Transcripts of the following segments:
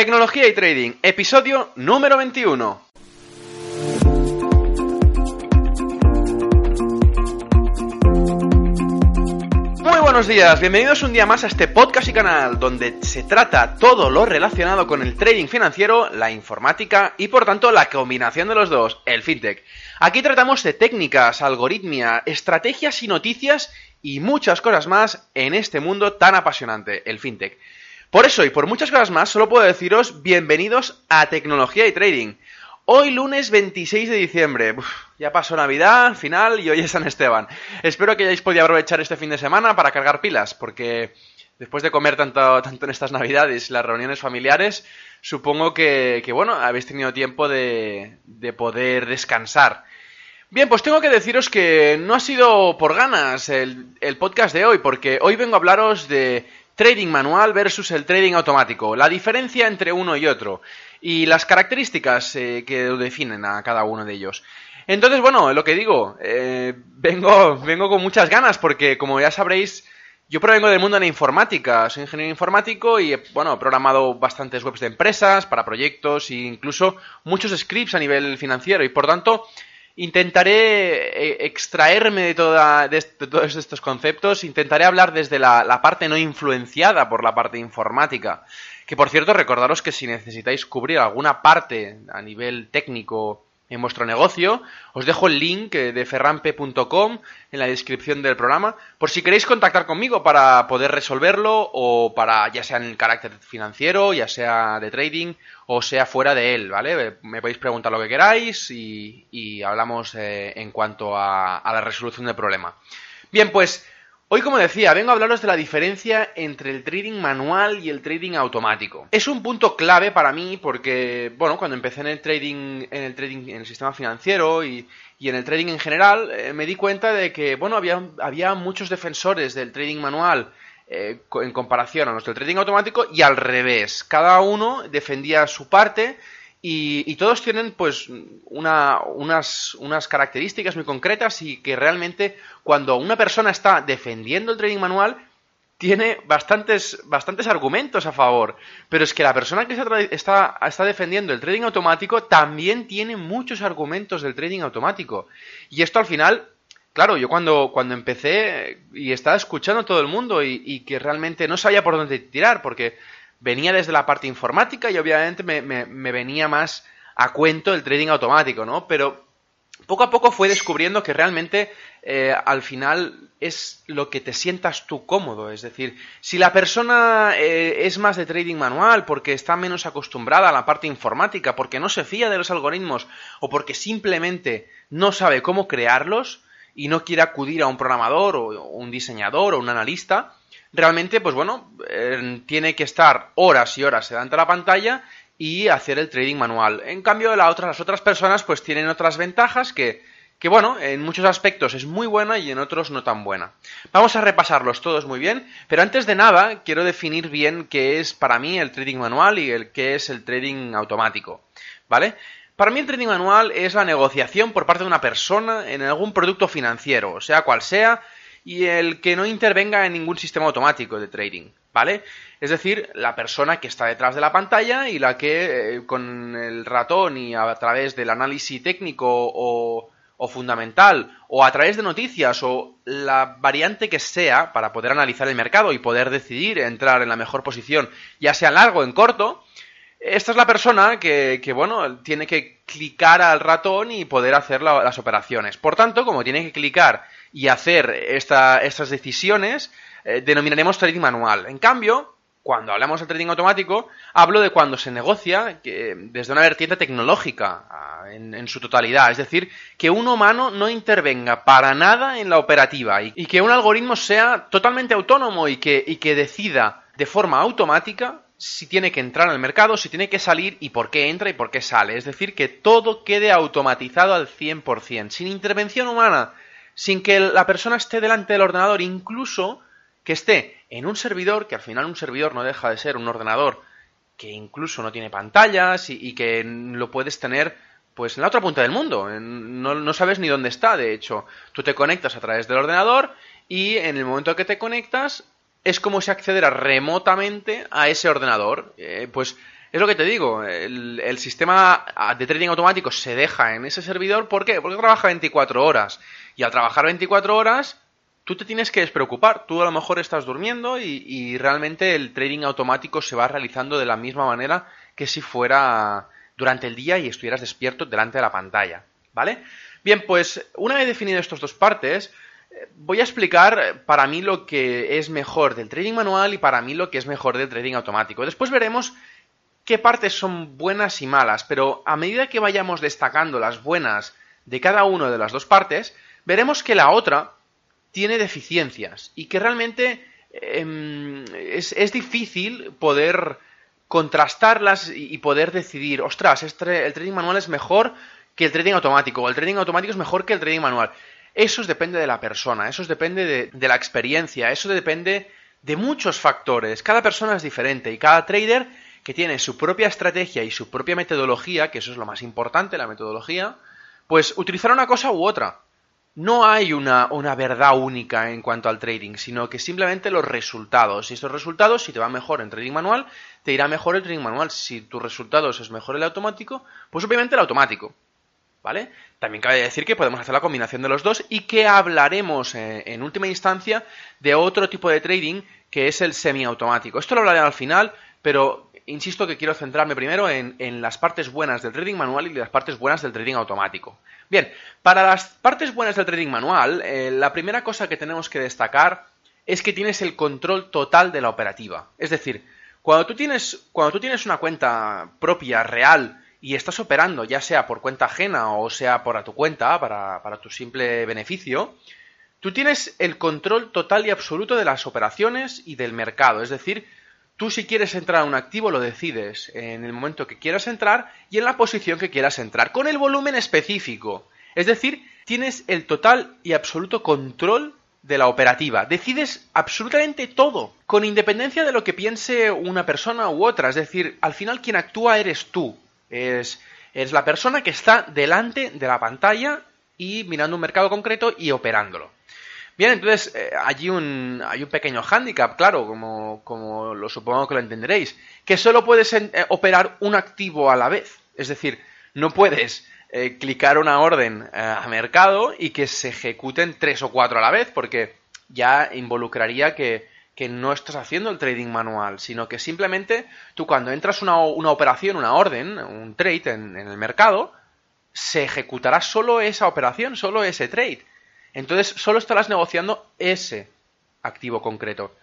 Tecnología y Trading, episodio número 21. Muy buenos días, bienvenidos un día más a este podcast y canal donde se trata todo lo relacionado con el trading financiero, la informática y por tanto la combinación de los dos, el fintech. Aquí tratamos de técnicas, algoritmia, estrategias y noticias y muchas cosas más en este mundo tan apasionante, el fintech. Por eso y por muchas cosas más, solo puedo deciros bienvenidos a Tecnología y Trading. Hoy lunes 26 de diciembre. ya pasó Navidad, final y hoy es San Esteban. Espero que hayáis podido aprovechar este fin de semana para cargar pilas, porque después de comer tanto, tanto en estas Navidades y las reuniones familiares, supongo que, bueno, habéis tenido tiempo de, de poder descansar. Bien, pues tengo que deciros que no ha sido por ganas el podcast de hoy, porque hoy vengo a hablaros de trading manual versus el trading automático, la diferencia entre uno y otro y las características eh, que definen a cada uno de ellos. Entonces, bueno, lo que digo, eh, vengo, vengo con muchas ganas porque, como ya sabréis, yo provengo del mundo de la informática, soy ingeniero informático y, bueno, he programado bastantes webs de empresas para proyectos e incluso muchos scripts a nivel financiero. Y, por tanto, Intentaré eh, extraerme de, toda, de, todos estos conceptos, intentaré hablar desde la, la, parte no influenciada por la parte informática. Que por cierto, recordaros que si necesitáis cubrir alguna parte a nivel técnico en vuestro negocio. Os dejo el link eh, de ferrampe.com en la descripción del programa por si queréis contactar conmigo para poder resolverlo o para ya sea en el carácter financiero, ya sea de trading o sea fuera de él, ¿vale? Me podéis preguntar lo que queráis y, hablamos eh, en cuanto a, a la resolución del problema. Bien, pues Hoy, como decía, vengo a hablaros de la diferencia entre el trading manual y el trading automático. Es un punto clave para mí porque, bueno, cuando empecé en el trading, en el trading, en el sistema financiero y, en el trading en general, eh, me di cuenta de que, bueno, había, había muchos defensores del trading manual eh, en comparación a del trading automático y al revés. Cada uno defendía su parte y, todos tienen pues una, unas, unas, características muy concretas y que realmente cuando una persona está defendiendo el trading manual tiene bastantes, bastantes argumentos a favor. Pero es que la persona que está, está, defendiendo el trading automático también tiene muchos argumentos del trading automático. Y esto al final, claro, yo cuando, cuando empecé y estaba escuchando a todo el mundo y, y que realmente no sabía por dónde tirar, porque venía desde la parte informática y obviamente me, venía más a cuento el trading automático, ¿no? Pero poco a poco fue descubriendo que realmente eh, al final es lo que te sientas tú cómodo. Es decir, si la persona eh, es más de trading manual porque está menos acostumbrada a la parte informática, porque no se fía de los algoritmos o porque simplemente no sabe cómo crearlos y no quiere acudir a un programador o un diseñador o un analista, realmente, pues bueno, eh, tiene que estar horas y horas delante de la pantalla y hacer el trading manual. En cambio, la otra, las otras personas pues tienen otras ventajas que, que, bueno, en muchos aspectos es muy buena y en otros no tan buena. Vamos a repasarlos todos muy bien, pero antes de nada quiero definir bien qué es para mí el trading manual y el qué es el trading automático, ¿vale? Para mí el trading manual es la negociación por parte de una persona en algún producto financiero, sea cual sea, y el que no intervenga en ningún sistema automático de trading, ¿vale? Es decir, la persona que está detrás de la pantalla y la que eh, con el ratón y a través del análisis técnico o, o fundamental o a través de noticias o la variante que sea para poder analizar el mercado y poder decidir entrar en la mejor posición, ya sea en largo o en corto, esta es la persona que, que, bueno, tiene que clicar al ratón y poder hacer las operaciones. Por tanto, como tiene que clicar y hacer estas decisiones, eh, denominaremos trading manual. En cambio, cuando hablamos de trading automático, hablo de cuando se negocia que, desde una vertiente tecnológica ah, en, su totalidad. Es decir, que un humano no intervenga para nada en la operativa y, que un algoritmo sea totalmente autónomo y que, y que decida de forma automática si tiene que entrar al mercado, si tiene que salir y por qué entra y por qué sale. Es decir, que todo quede automatizado al 100%, sin intervención humana sin que la persona esté delante del ordenador, incluso que esté en un servidor, que al final un servidor no deja de ser un ordenador que incluso no tiene pantallas y, que lo puedes tener pues en la otra punta del mundo. No, no, sabes ni dónde está, de hecho. Tú te conectas a través del ordenador y en el momento que te conectas es como si accediera remotamente a ese ordenador. Eh, pues es lo que te digo, el, el, sistema de trading automático se deja en ese servidor, ¿por qué? Porque trabaja 24 horas. Y al trabajar 24 horas, tú te tienes que despreocupar. Tú a lo mejor estás durmiendo y, realmente el trading automático se va realizando de la misma manera que si fuera durante el día y estuvieras despierto delante de la pantalla. ¿Vale? Bien, pues una vez definido estas dos partes, eh, voy a explicar para mí lo que es mejor del trading manual y para mí lo que es mejor del trading automático. Después veremos qué partes son buenas y malas, pero a medida que vayamos destacando las buenas de cada una de las dos partes, veremos que la otra tiene deficiencias y que realmente em, es, difícil poder contrastarlas y, poder decidir, ostras, este, el trading manual es mejor que el trading automático, o el trading automático es mejor que el trading manual. Eso depende de la persona, eso depende de, de la experiencia, eso depende de muchos factores. Cada persona es diferente y cada trader que tiene su propia estrategia y su propia metodología, que eso es lo más importante, la metodología, pues utilizará una cosa u otra no hay una, una, verdad única en cuanto al trading, sino que simplemente los resultados. Y estos resultados, si te va mejor en trading manual, te irá mejor el trading manual. Si tus resultados es mejor el automático, pues obviamente el automático. ¿Vale? También cabe decir que podemos hacer la combinación de los dos y que hablaremos eh, en última instancia de otro tipo de trading que es el semiautomático. Esto lo hablaré al final, pero insisto que quiero centrarme primero en, las partes buenas del trading manual y las partes buenas del trading automático. Bien, para las partes buenas del trading manual, eh, la primera cosa que tenemos que destacar es que tienes el control total de la operativa. Es decir, cuando tú tienes, cuando tú tienes una cuenta propia, real, y estás operando, ya sea por cuenta ajena o sea por a tu cuenta, para, para tu simple beneficio, tú tienes el control total y absoluto de las operaciones y del mercado. Es decir, Tú si quieres entrar a un activo lo decides en el momento que quieras entrar y en la posición que quieras entrar, con el volumen específico. Es decir, tienes el total y absoluto control de la operativa. Decides absolutamente todo, con independencia de lo que piense una persona u otra. Es decir, al final quien actúa eres tú. Es, la persona que está delante de la pantalla y mirando un mercado concreto y operándolo. Bien, entonces eh, allí un, hay un pequeño hándicap, claro, como, como lo supongo que lo entenderéis, que solo puedes eh, operar un activo a la vez. Es decir, no puedes eh, clicar una orden a mercado y que se ejecuten tres o cuatro a la vez, porque ya involucraría que, que no estás haciendo el trading manual, sino que simplemente tú cuando entras una, una operación, una orden, un trade en, en el mercado, se ejecutará solo esa operación, solo ese trade. Entonces solo estarás negociando ese activo concreto.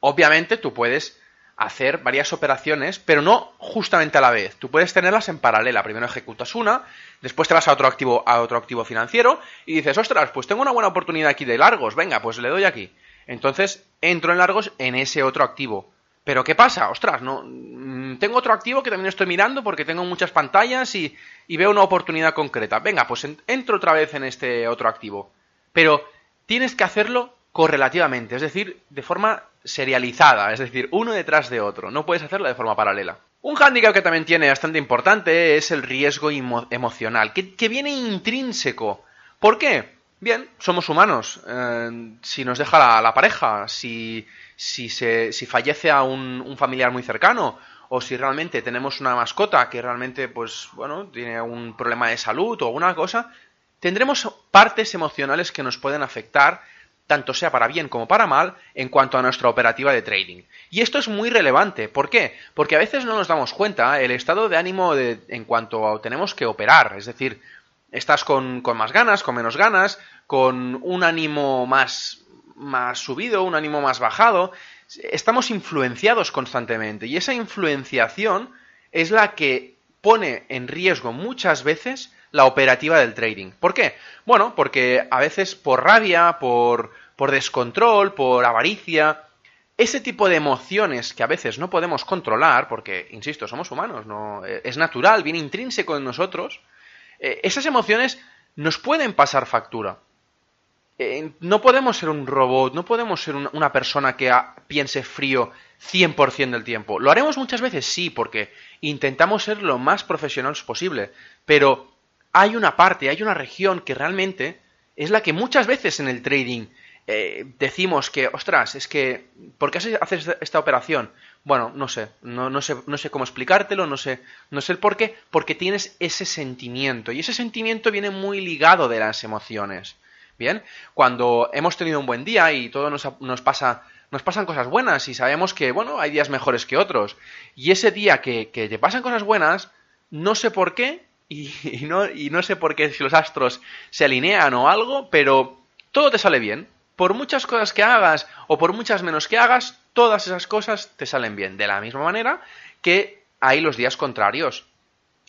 Obviamente tú puedes hacer varias operaciones, pero no justamente a la vez. Tú puedes tenerlas en paralela. Primero ejecutas una, después te vas a otro activo, a otro activo financiero y dices, ostras, pues tengo una buena oportunidad aquí de largos, venga, pues le doy aquí. Entonces entro en largos en ese otro activo. Pero ¿qué pasa? Ostras, no mm, tengo otro activo que también estoy mirando porque tengo muchas pantallas y, y veo una oportunidad concreta. Venga, pues entro otra vez en este otro activo pero tienes que hacerlo correlativamente, es decir, de forma serializada, es decir, uno detrás de otro, no puedes hacerlo de forma paralela. Un hándicap que también tiene bastante importante es el riesgo emocional, que, viene intrínseco. ¿Por qué? Bien, somos humanos. Eh, si nos deja la, pareja, si, si, se, si fallece a un, un, familiar muy cercano, o si realmente tenemos una mascota que realmente, pues, bueno, tiene un problema de salud o alguna cosa, tendremos partes emocionales que nos pueden afectar, tanto sea para bien como para mal, en cuanto a nuestra operativa de trading. Y esto es muy relevante. ¿Por qué? Porque a veces no nos damos cuenta el estado de ánimo de, en cuanto a, tenemos que operar. Es decir, estás con, con más ganas, con menos ganas, con un ánimo más, más subido, un ánimo más bajado. Estamos influenciados constantemente. Y esa influenciación es la que pone en riesgo muchas veces la operativa del trading. ¿Por qué? Bueno, porque a veces por rabia, por, por descontrol, por avaricia, ese tipo de emociones que a veces no podemos controlar, porque, insisto, somos humanos, no, es natural, viene intrínseco en nosotros, eh, esas emociones nos pueden pasar factura. Eh, no podemos ser un robot, no podemos ser una persona que piense frío 100% del tiempo. Lo haremos muchas veces, sí, porque intentamos ser lo más profesionales posible, pero hay una parte, hay una región que realmente es la que muchas veces en el trading eh, decimos que, ostras, es que, ¿por qué haces esta operación? Bueno, no sé, no, sé, no sé cómo explicártelo, no sé, no sé el por qué, porque tienes ese sentimiento y ese sentimiento viene muy ligado de las emociones. Bien, cuando hemos tenido un buen día y todo nos, nos pasa nos pasan cosas buenas y sabemos que, bueno, hay días mejores que otros. Y ese día que, que te pasan cosas buenas, no sé por qué, y, no, y no sé por qué si los astros se alinean o algo, pero todo te sale bien. Por muchas cosas que hagas o por muchas menos que hagas, todas esas cosas te salen bien. De la misma manera que hay los días contrarios.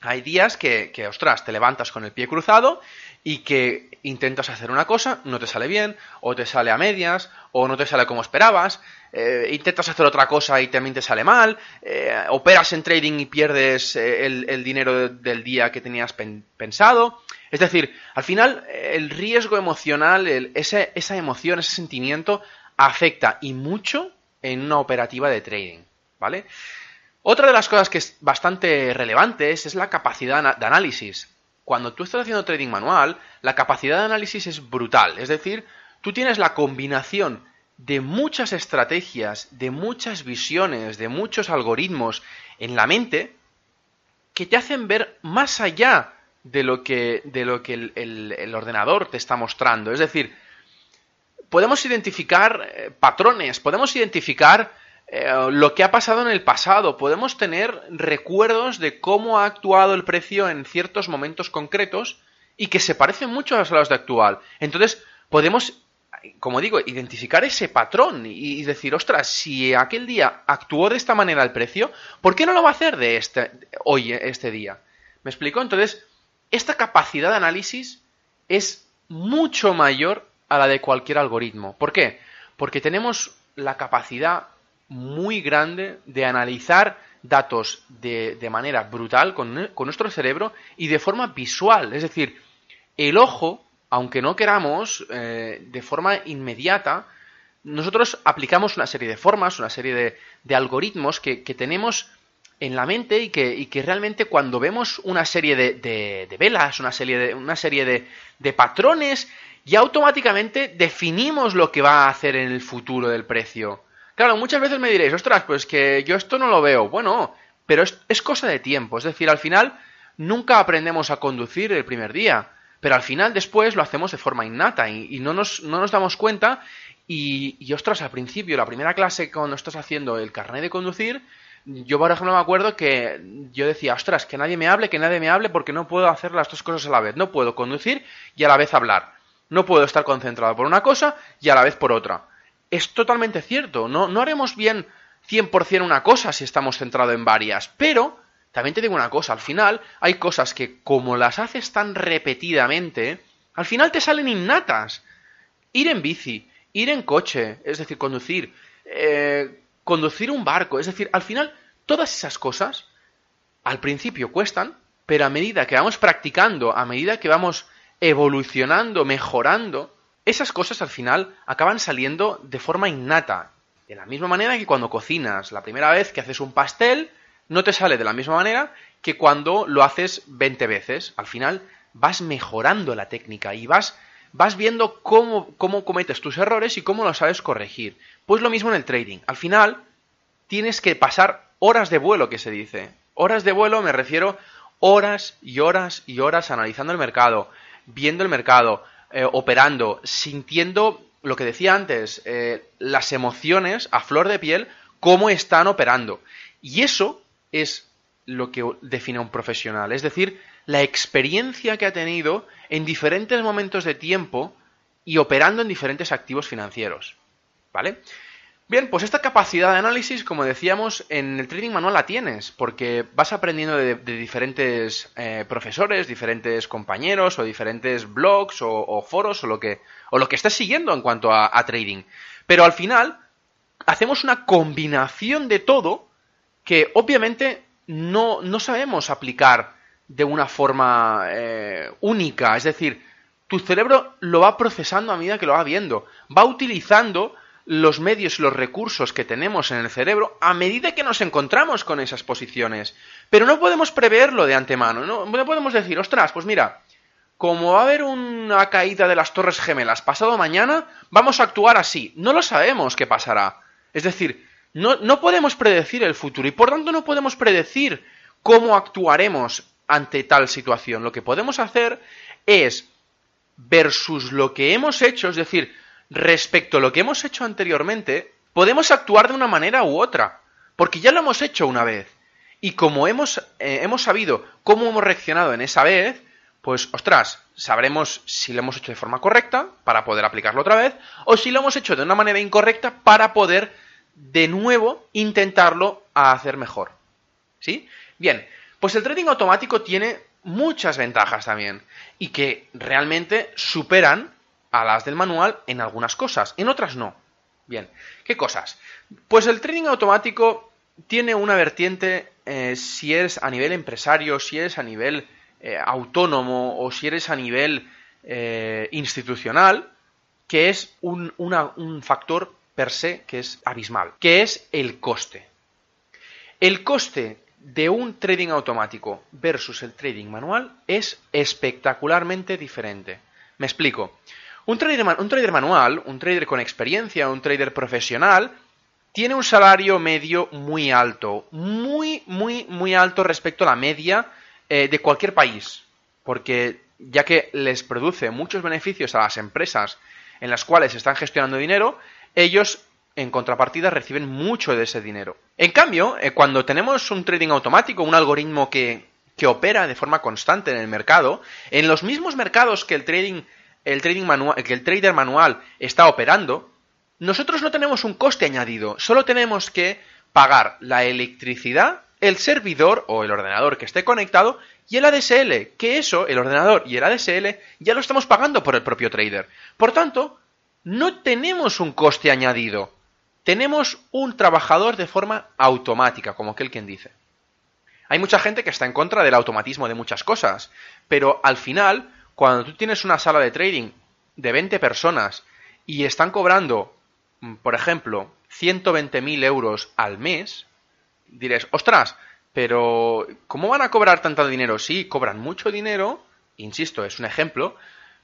Hay días que, que, ostras, te levantas con el pie cruzado y que intentas hacer una cosa, no te sale bien, o te sale a medias, o no te sale como esperabas, eh, intentas hacer otra cosa y también te sale mal, eh, operas en trading y pierdes eh, el, dinero del día que tenías pensado. Es decir, al final el riesgo emocional, esa emoción, ese sentimiento afecta y mucho en una operativa de trading, ¿vale? Otra de las cosas que es bastante relevante es la capacidad de análisis cuando tú estás haciendo trading manual, la capacidad de análisis es brutal. Es decir, tú tienes la combinación de muchas estrategias, de muchas visiones, de muchos algoritmos en la mente que te hacen ver más allá de lo que, de lo que el, ordenador te está mostrando. Es decir, podemos identificar eh, patrones, podemos identificar eh, lo que ha pasado en el pasado. Podemos tener recuerdos de cómo ha actuado el precio en ciertos momentos concretos y que se parecen mucho a los de actual. Entonces, podemos, como digo, identificar ese patrón y decir, ostras, si aquel día actuó de esta manera el precio, ¿por qué no lo va a hacer de este, hoy, este día? ¿Me explico? Entonces, esta capacidad de análisis es mucho mayor a la de cualquier algoritmo. ¿Por qué? Porque tenemos la capacidad muy grande de analizar datos de, manera brutal con, nuestro cerebro y de forma visual. Es decir, el ojo, aunque no queramos, eh, de forma inmediata, nosotros aplicamos una serie de formas, una serie de, algoritmos que, tenemos en la mente y que, y que, realmente cuando vemos una serie de, de velas, una serie, de, una serie de patrones, ya automáticamente definimos lo que va a hacer en el futuro del precio. Claro, muchas veces me diréis, ostras, pues que yo esto no lo veo. Bueno, pero es, cosa de tiempo. Es decir, al final nunca aprendemos a conducir el primer día, pero al final después lo hacemos de forma innata y, no, nos, no, nos, damos cuenta. Y, y, ostras, al principio, la primera clase cuando estás haciendo el carnet de conducir, yo por ejemplo me acuerdo que yo decía, ostras, que nadie me hable, que nadie me hable porque no puedo hacer las dos cosas a la vez. No puedo conducir y a la vez hablar. No puedo estar concentrado por una cosa y a la vez por otra es totalmente cierto. No, no haremos bien 100% una cosa si estamos centrados en varias. Pero, también te digo una cosa, al final hay cosas que como las haces tan repetidamente, al final te salen innatas. Ir en bici, ir en coche, es decir, conducir, eh, conducir un barco, es decir, al final todas esas cosas al principio cuestan, pero a medida que vamos practicando, a medida que vamos evolucionando, mejorando, esas cosas al final acaban saliendo de forma innata. De la misma manera que cuando cocinas la primera vez que haces un pastel, no te sale de la misma manera que cuando lo haces 20 veces. Al final vas mejorando la técnica y vas, vas viendo cómo, cómo cometes tus errores y cómo lo sabes corregir. Pues lo mismo en el trading. Al final tienes que pasar horas de vuelo, que se dice. Horas de vuelo me refiero horas y horas y horas analizando el mercado, viendo el mercado, eh, operando, sintiendo lo que decía antes, eh, las emociones a flor de piel, cómo están operando. Y eso es lo que define a un profesional, es decir, la experiencia que ha tenido en diferentes momentos de tiempo y operando en diferentes activos financieros. ¿Vale? Bien, pues esta capacidad de análisis, como decíamos, en el trading manual la tienes, porque vas aprendiendo de, diferentes eh, profesores, diferentes compañeros, o diferentes blogs, o, foros, o lo que, o lo que estés siguiendo en cuanto a, trading. Pero al final, hacemos una combinación de todo que obviamente no, no sabemos aplicar de una forma eh, única. Es decir, tu cerebro lo va procesando a medida que lo va viendo. Va utilizando los medios y los recursos que tenemos en el cerebro a medida que nos encontramos con esas posiciones. Pero no podemos preverlo de antemano, no, podemos decir, ostras, pues mira, como va a haber una caída de las Torres Gemelas pasado mañana, vamos a actuar así. No lo sabemos qué pasará. Es decir, No, no podemos predecir el futuro y por tanto no podemos predecir cómo actuaremos ante tal situación. Lo que podemos hacer es versus lo que hemos hecho, es decir, respecto a lo que hemos hecho anteriormente, podemos actuar de una manera u otra, porque ya lo hemos hecho una vez. Y como hemos, eh, hemos sabido cómo hemos reaccionado en esa vez, pues, ostras, sabremos si lo hemos hecho de forma correcta para poder aplicarlo otra vez, o si lo hemos hecho de una manera incorrecta para poder de nuevo intentarlo a hacer mejor. ¿Sí? Bien, pues el trading automático tiene muchas ventajas también y que realmente superan a las del manual en algunas cosas, en otras no. Bien, ¿qué cosas? Pues el trading automático tiene una vertiente eh, si eres a nivel empresario, si eres a nivel eh, autónomo o si eres a nivel eh, institucional, que es un, un factor per se que es abismal, que es el coste. El coste de un trading automático versus el trading manual es espectacularmente diferente. Me explico. Un trader, un trader, manual, un trader con experiencia, un trader profesional, tiene un salario medio muy alto, muy, muy, muy alto respecto a la media eh, de cualquier país, porque ya que les produce muchos beneficios a las empresas en las cuales están gestionando dinero, ellos en contrapartida reciben mucho de ese dinero. En cambio, eh, cuando tenemos un trading automático, un algoritmo que, que, opera de forma constante en el mercado, en los mismos mercados que el trading, el trading manual, que el trader manual está operando, nosotros no tenemos un coste añadido, solo tenemos que pagar la electricidad, el servidor o el ordenador que esté conectado y el ADSL, que eso, el ordenador y el ADSL, ya lo estamos pagando por el propio trader. Por tanto, no tenemos un coste añadido tenemos un trabajador de forma automática, como aquel quien dice. Hay mucha gente que está en contra del automatismo de muchas cosas, pero al final, cuando tú tienes una sala de trading de 20 personas y están cobrando, mm, por ejemplo, 120.000 euros al mes, diréis, ostras, pero ¿cómo van a cobrar tanto dinero? Sí, cobran mucho dinero, insisto, es un ejemplo,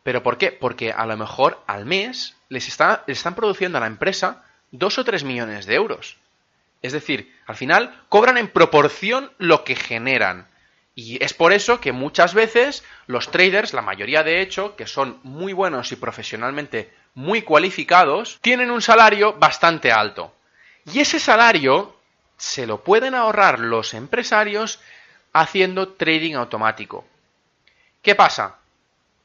pero ¿por qué? Porque a lo mejor al mes les, está, les están produciendo a la empresa dos o tres millones de euros. Es decir, al final cobran en proporción lo que generan. Y es por eso que muchas veces los traders, la mayoría de hecho, que son muy buenos y profesionalmente muy cualificados, tienen un salario bastante alto. Y ese salario se lo pueden ahorrar los empresarios haciendo trading automático. ¿Qué pasa?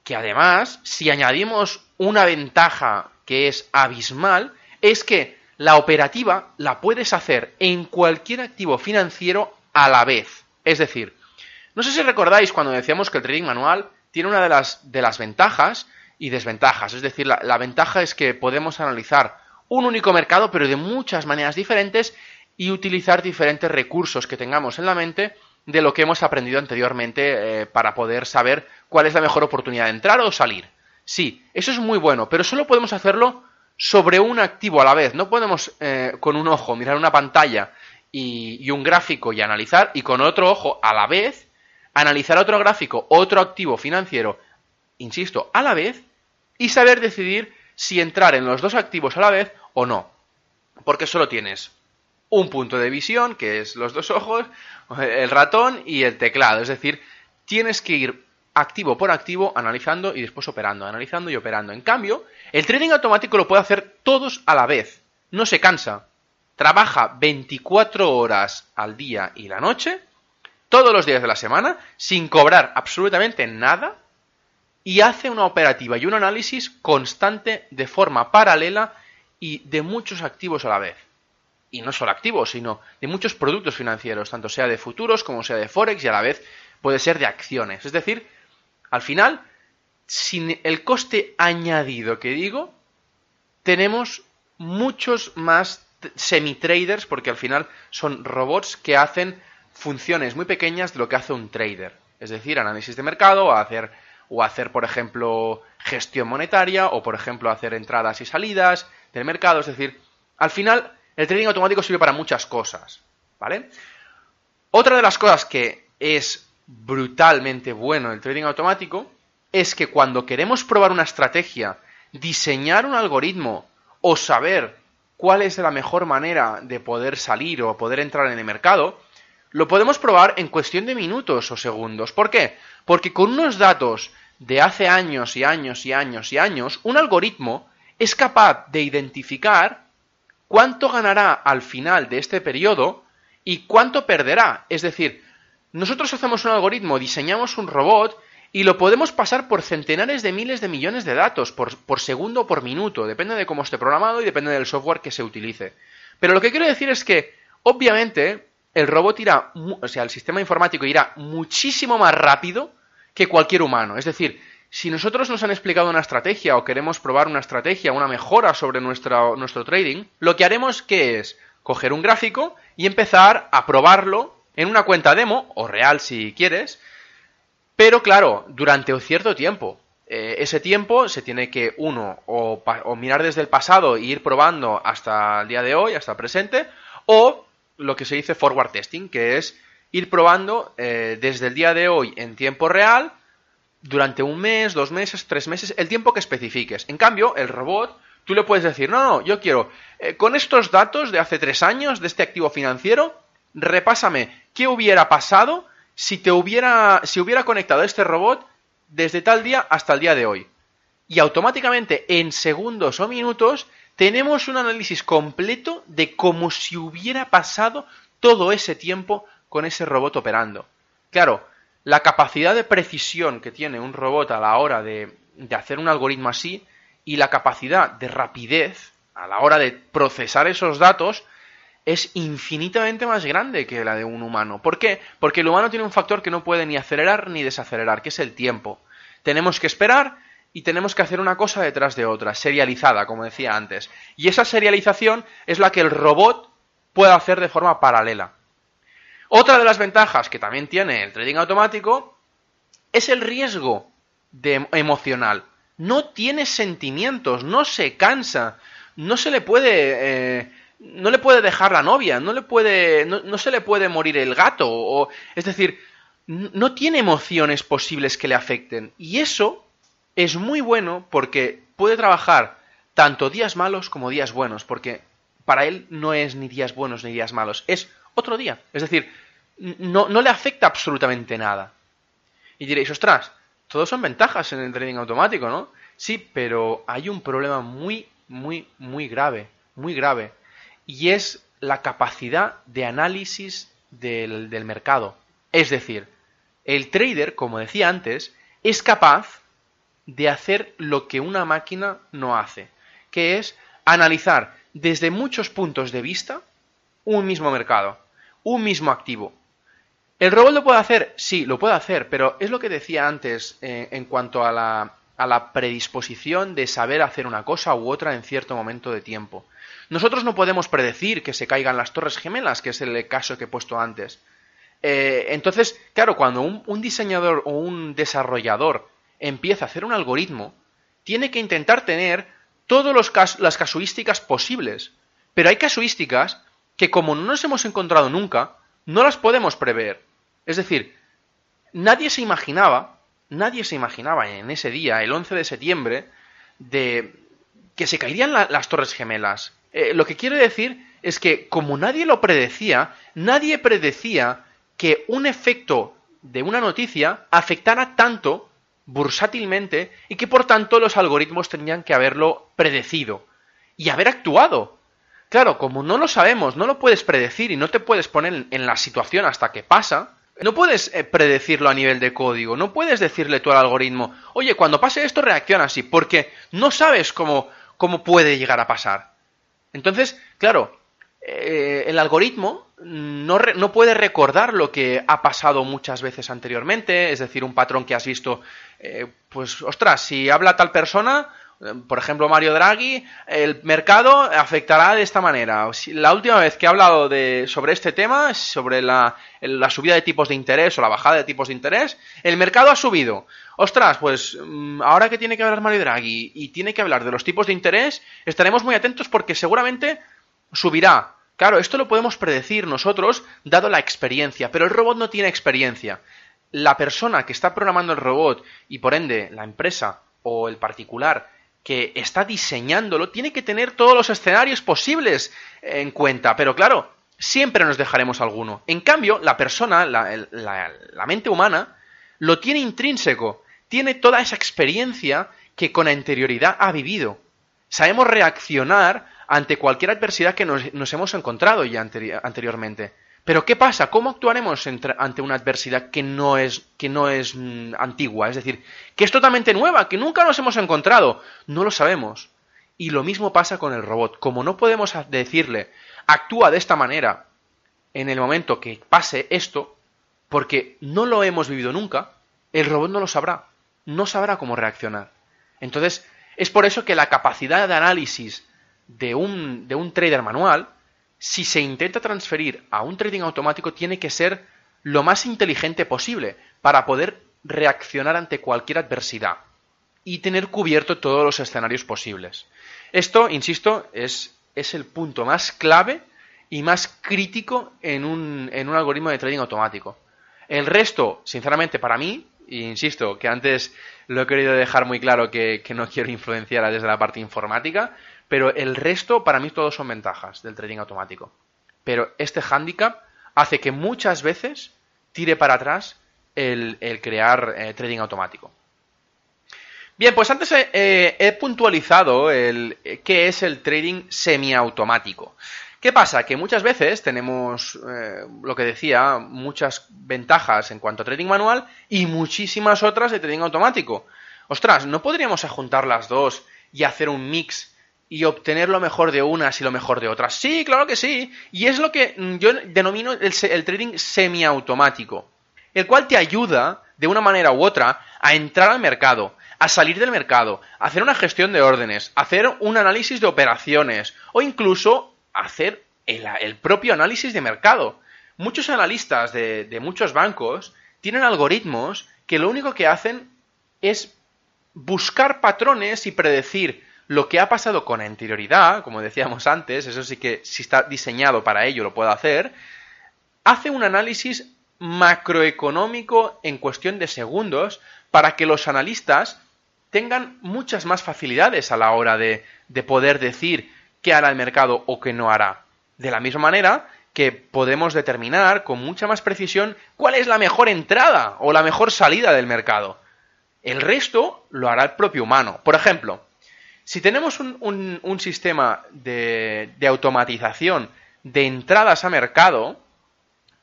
Que además, si añadimos una ventaja que es abismal, es que la operativa la puedes hacer en cualquier activo financiero a la vez. Es decir, no sé si recordáis cuando decíamos que el trading manual tiene una de las, de las ventajas y desventajas. Es decir, la, ventaja es que podemos analizar un único mercado, pero de muchas maneras diferentes y utilizar diferentes recursos que tengamos en la mente de lo que hemos aprendido anteriormente eh, para poder saber cuál es la mejor oportunidad de entrar o salir. Sí, eso es muy bueno, pero solo podemos hacerlo sobre un activo a la vez. No podemos eh, con un ojo mirar una pantalla y, un gráfico y analizar, y con otro ojo a la vez analizar otro gráfico, otro activo financiero, insisto, a la vez, y saber decidir si entrar en los dos activos a la vez o no. Porque solo tienes un punto de visión, que es los dos ojos, el ratón y el teclado. Es decir, tienes que ir activo por activo, analizando y después operando, analizando y operando. En cambio, el trading automático lo puede hacer todos a la vez. No se cansa. Trabaja 24 horas al día y la noche, todos los días de la semana, sin cobrar absolutamente nada, y hace una operativa y un análisis constante de forma paralela y de muchos activos a la vez. Y no solo activos, sino de muchos productos financieros, tanto sea de futuros como sea de Forex y a la vez puede ser de acciones. Es decir, al final, sin el coste añadido que digo, tenemos muchos más semi-traders, porque al final son robots que hacen funciones muy pequeñas de lo que hace un trader. Es decir, análisis de mercado, o hacer, o hacer, por ejemplo, gestión monetaria, o por ejemplo, hacer entradas y salidas del mercado. Es decir, al final, el trading automático sirve para muchas cosas. ¿Vale? Otra de las cosas que es brutalmente bueno el trading automático es que cuando queremos probar una estrategia, diseñar un algoritmo o saber cuál es la mejor manera de poder salir o poder entrar en el mercado, lo podemos probar en cuestión de minutos o segundos. ¿Por qué? Porque con unos datos de hace años y años y años y años, un algoritmo es capaz de identificar cuánto ganará al final de este periodo y cuánto perderá. Es decir, nosotros hacemos un algoritmo, diseñamos un robot y lo podemos pasar por centenares de miles de millones de datos por, segundo o por minuto, depende de cómo esté programado y depende del software que se utilice. Pero lo que quiero decir es que, obviamente, el robot irá, o sea, el sistema informático irá muchísimo más rápido que cualquier humano. Es decir, si nosotros nos han explicado una estrategia o queremos probar una estrategia, una mejora sobre nuestro trading, lo que haremos que es coger un gráfico y empezar a probarlo en una cuenta demo, o real si quieres, pero claro, durante un cierto tiempo. Eh, ese tiempo se tiene que, uno, o, mirar desde el pasado e ir probando hasta el día de hoy, hasta el presente, o lo que se dice forward testing, que es ir probando eh, desde el día de hoy en tiempo real durante un mes, dos meses, tres meses, el tiempo que especifiques. En cambio, el robot, tú le puedes decir, no, no, yo quiero, eh, con estos datos de hace tres años, de este activo financiero, repásame qué hubiera pasado si te hubiera, si hubiera conectado este robot desde tal día hasta el día de hoy. Y automáticamente, en segundos o minutos, tenemos un análisis completo de cómo si hubiera pasado todo ese tiempo con ese robot operando. Claro, la capacidad de precisión que tiene un robot a la hora de, de hacer un algoritmo así y la capacidad de rapidez a la hora de procesar esos datos es infinitamente más grande que la de un humano. ¿Por qué? Porque el humano tiene un factor que no puede ni acelerar ni desacelerar, que es el tiempo. Tenemos que esperar y tenemos que hacer una cosa detrás de otra, serializada, como decía antes. Y esa serialización es la que el robot puede hacer de forma paralela. Otra de las ventajas que también tiene el trading automático es el riesgo emocional. No tiene sentimientos, no se cansa, no se le puede eh, no le puede dejar la novia, no le puede, no, se le puede morir el gato, o, es decir, no tiene emociones posibles que le afecten. Y eso es muy bueno porque puede trabajar tanto días malos como días buenos, porque para él no es ni días buenos ni días malos, es otro día. Es decir, no, no le afecta absolutamente nada. Y diréis, ostras, todos son ventajas en el trading automático, ¿no? Sí, pero hay un problema muy, muy, muy grave, muy grave y es la capacidad de análisis del, mercado. Es decir, el trader, como decía antes, es capaz de hacer lo que una máquina no hace, que es analizar desde muchos puntos de vista un mismo mercado, un mismo activo. ¿El robot lo puede hacer? Sí, lo puede hacer, pero es lo que decía antes eh, en cuanto a la, a la predisposición de saber hacer una cosa u otra en cierto momento de tiempo. Nosotros no podemos predecir que se caigan las torres gemelas, que es el caso que he puesto antes. Eh, entonces, claro, cuando un, diseñador o un desarrollador empieza a hacer un algoritmo, tiene que intentar tener todas las casuísticas posibles. Pero hay casuísticas que como no nos hemos encontrado nunca, no las podemos prever. Es decir, nadie se imaginaba, nadie se imaginaba en ese día, el 11 de septiembre, de que se caerían las torres gemelas, eh, lo que quiere decir es que como nadie lo predecía, nadie predecía que un efecto de una noticia afectara tanto bursátilmente y que por tanto los algoritmos tenían que haberlo predecido y haber actuado. Claro, como no lo sabemos, no lo puedes predecir y no te puedes poner en la situación hasta que pasa, no puedes eh, predecirlo a nivel de código, no puedes decirle tú al algoritmo, oye, cuando pase esto reacciona así, porque no sabes cómo, cómo puede llegar a pasar. Entonces, claro, eh, el algoritmo no, no, puede recordar lo que ha pasado muchas veces anteriormente, es decir, un patrón que has visto, eh, pues, ostras, si habla tal persona, eh, por ejemplo, Mario Draghi, el mercado afectará de esta manera. La última vez que he hablado de, sobre este tema, sobre la, la subida de tipos de interés o la bajada de tipos de interés, el mercado ha subido ostras, pues mm, ahora que tiene que hablar Mario Draghi y tiene que hablar de los tipos de interés, estaremos muy atentos porque seguramente subirá. Claro, esto lo podemos predecir nosotros dado la experiencia, pero el robot no tiene experiencia. La persona que está programando el robot y por ende la empresa o el particular que está diseñándolo tiene que tener todos los escenarios posibles en cuenta, pero claro, siempre nos dejaremos alguno. En cambio, la persona, la, la mente humana, lo tiene intrínseco, tiene toda esa experiencia que con anterioridad ha vivido. Sabemos reaccionar ante cualquier adversidad que nos, hemos encontrado ya anteriormente. Pero ¿qué pasa? ¿Cómo actuaremos ante una adversidad que no es, que no es mm, antigua? Es decir, que es totalmente nueva, que nunca nos hemos encontrado. No lo sabemos. Y lo mismo pasa con el robot. Como no podemos decirle, actúa de esta manera en el momento que pase esto, porque no lo hemos vivido nunca, el robot no lo sabrá. No sabrá cómo reaccionar. Entonces, es por eso que la capacidad de análisis de un, de un trader manual, si se intenta transferir a un trading automático, tiene que ser lo más inteligente posible para poder reaccionar ante cualquier adversidad y tener cubierto todos los escenarios posibles. Esto, insisto, es, es el punto más clave y más crítico en un, en un algoritmo de trading automático. El resto, sinceramente, para mí, insisto, que antes lo he querido dejar muy claro que, que no quiero influenciar desde la parte informática, pero el resto, para mí, todos son ventajas del trading automático. Pero este handicap hace que muchas veces tire para atrás el, crear eh, trading automático. Bien, pues antes he puntualizado qué es el trading semiautomático. ¿Qué pasa? Que muchas veces tenemos, eh, lo que decía, muchas ventajas en cuanto a trading manual y muchísimas otras de trading automático. Ostras, ¿no podríamos juntar las dos y hacer un mix y obtener lo mejor de unas y lo mejor de otras. Sí, claro que sí. Y es lo que mm, yo denomino el, trading semiautomático, el cual te ayuda, de una manera u otra, a entrar al mercado, a salir del mercado, a hacer una gestión de órdenes, a hacer un análisis de operaciones o incluso hacer el, propio análisis de mercado. Muchos analistas de muchos bancos tienen algoritmos que lo único que hacen es buscar patrones y predecir lo que ha pasado con anterioridad, como decíamos antes, eso sí que si está diseñado para ello lo puede hacer, hace un análisis macroeconómico en cuestión de segundos para que los analistas tengan muchas más facilidades a la hora de, de poder decir qué hará el mercado o qué no hará. De la misma manera que podemos determinar con mucha más precisión cuál es la mejor entrada o la mejor salida del mercado. El resto lo hará el propio humano. Por ejemplo, si tenemos un, sistema de, de automatización de entradas a mercado,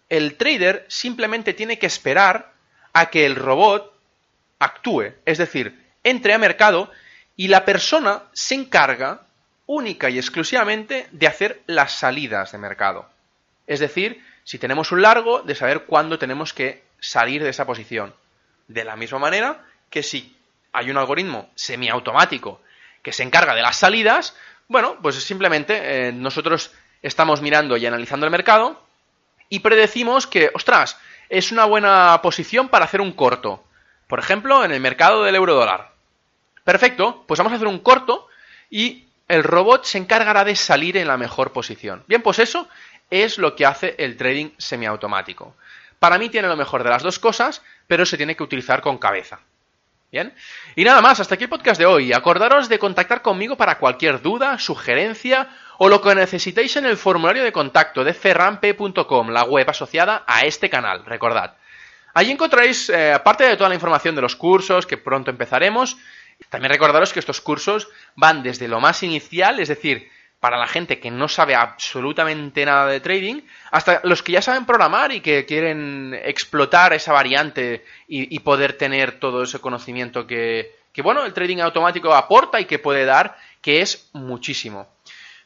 el trader simplemente tiene que esperar a que el robot actúe, es decir, entre a mercado y la persona se encarga única y exclusivamente de hacer las salidas de mercado. Es decir, si tenemos un largo, de saber cuándo tenemos que salir de esa posición. De la misma manera que si hay un algoritmo semiautomático que se encarga de las salidas, bueno, pues simplemente eh, nosotros estamos mirando y analizando el mercado y predecimos que, ostras, es una buena posición para hacer un corto. Por ejemplo, en el mercado del euro dólar. Perfecto, pues vamos a hacer un corto y el robot se encargará de salir en la mejor posición. Bien, pues eso es lo que hace el trading semiautomático. Para mí tiene lo mejor de las dos cosas, pero se tiene que utilizar con cabeza. Bien. Y nada más, hasta aquí el podcast de hoy. Acordaros de contactar conmigo para cualquier duda, sugerencia o lo que necesitéis en el formulario de contacto de ferrampe.com, la web asociada a este canal, recordad. Allí encontraréis, eh, aparte de toda la información de los cursos que pronto empezaremos, también recordaros que estos cursos van desde lo más inicial, es decir, para la gente que no sabe absolutamente nada de trading, hasta los que ya saben programar y que quieren explotar esa variante y, poder tener todo ese conocimiento que, que, bueno, el trading automático aporta y que puede dar, que es muchísimo.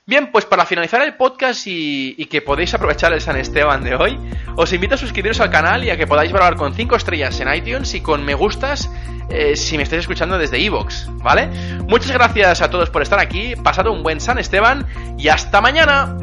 Bien, pues para finalizar el podcast y, que podéis aprovechar el San Esteban de hoy, os invito a suscribiros al canal y a que podáis valorar con 5 estrellas en iTunes y con me gustas eh, si me estáis escuchando desde iVoox, ¿vale? Muchas gracias a todos por estar aquí, pasado un buen San Esteban y hasta mañana.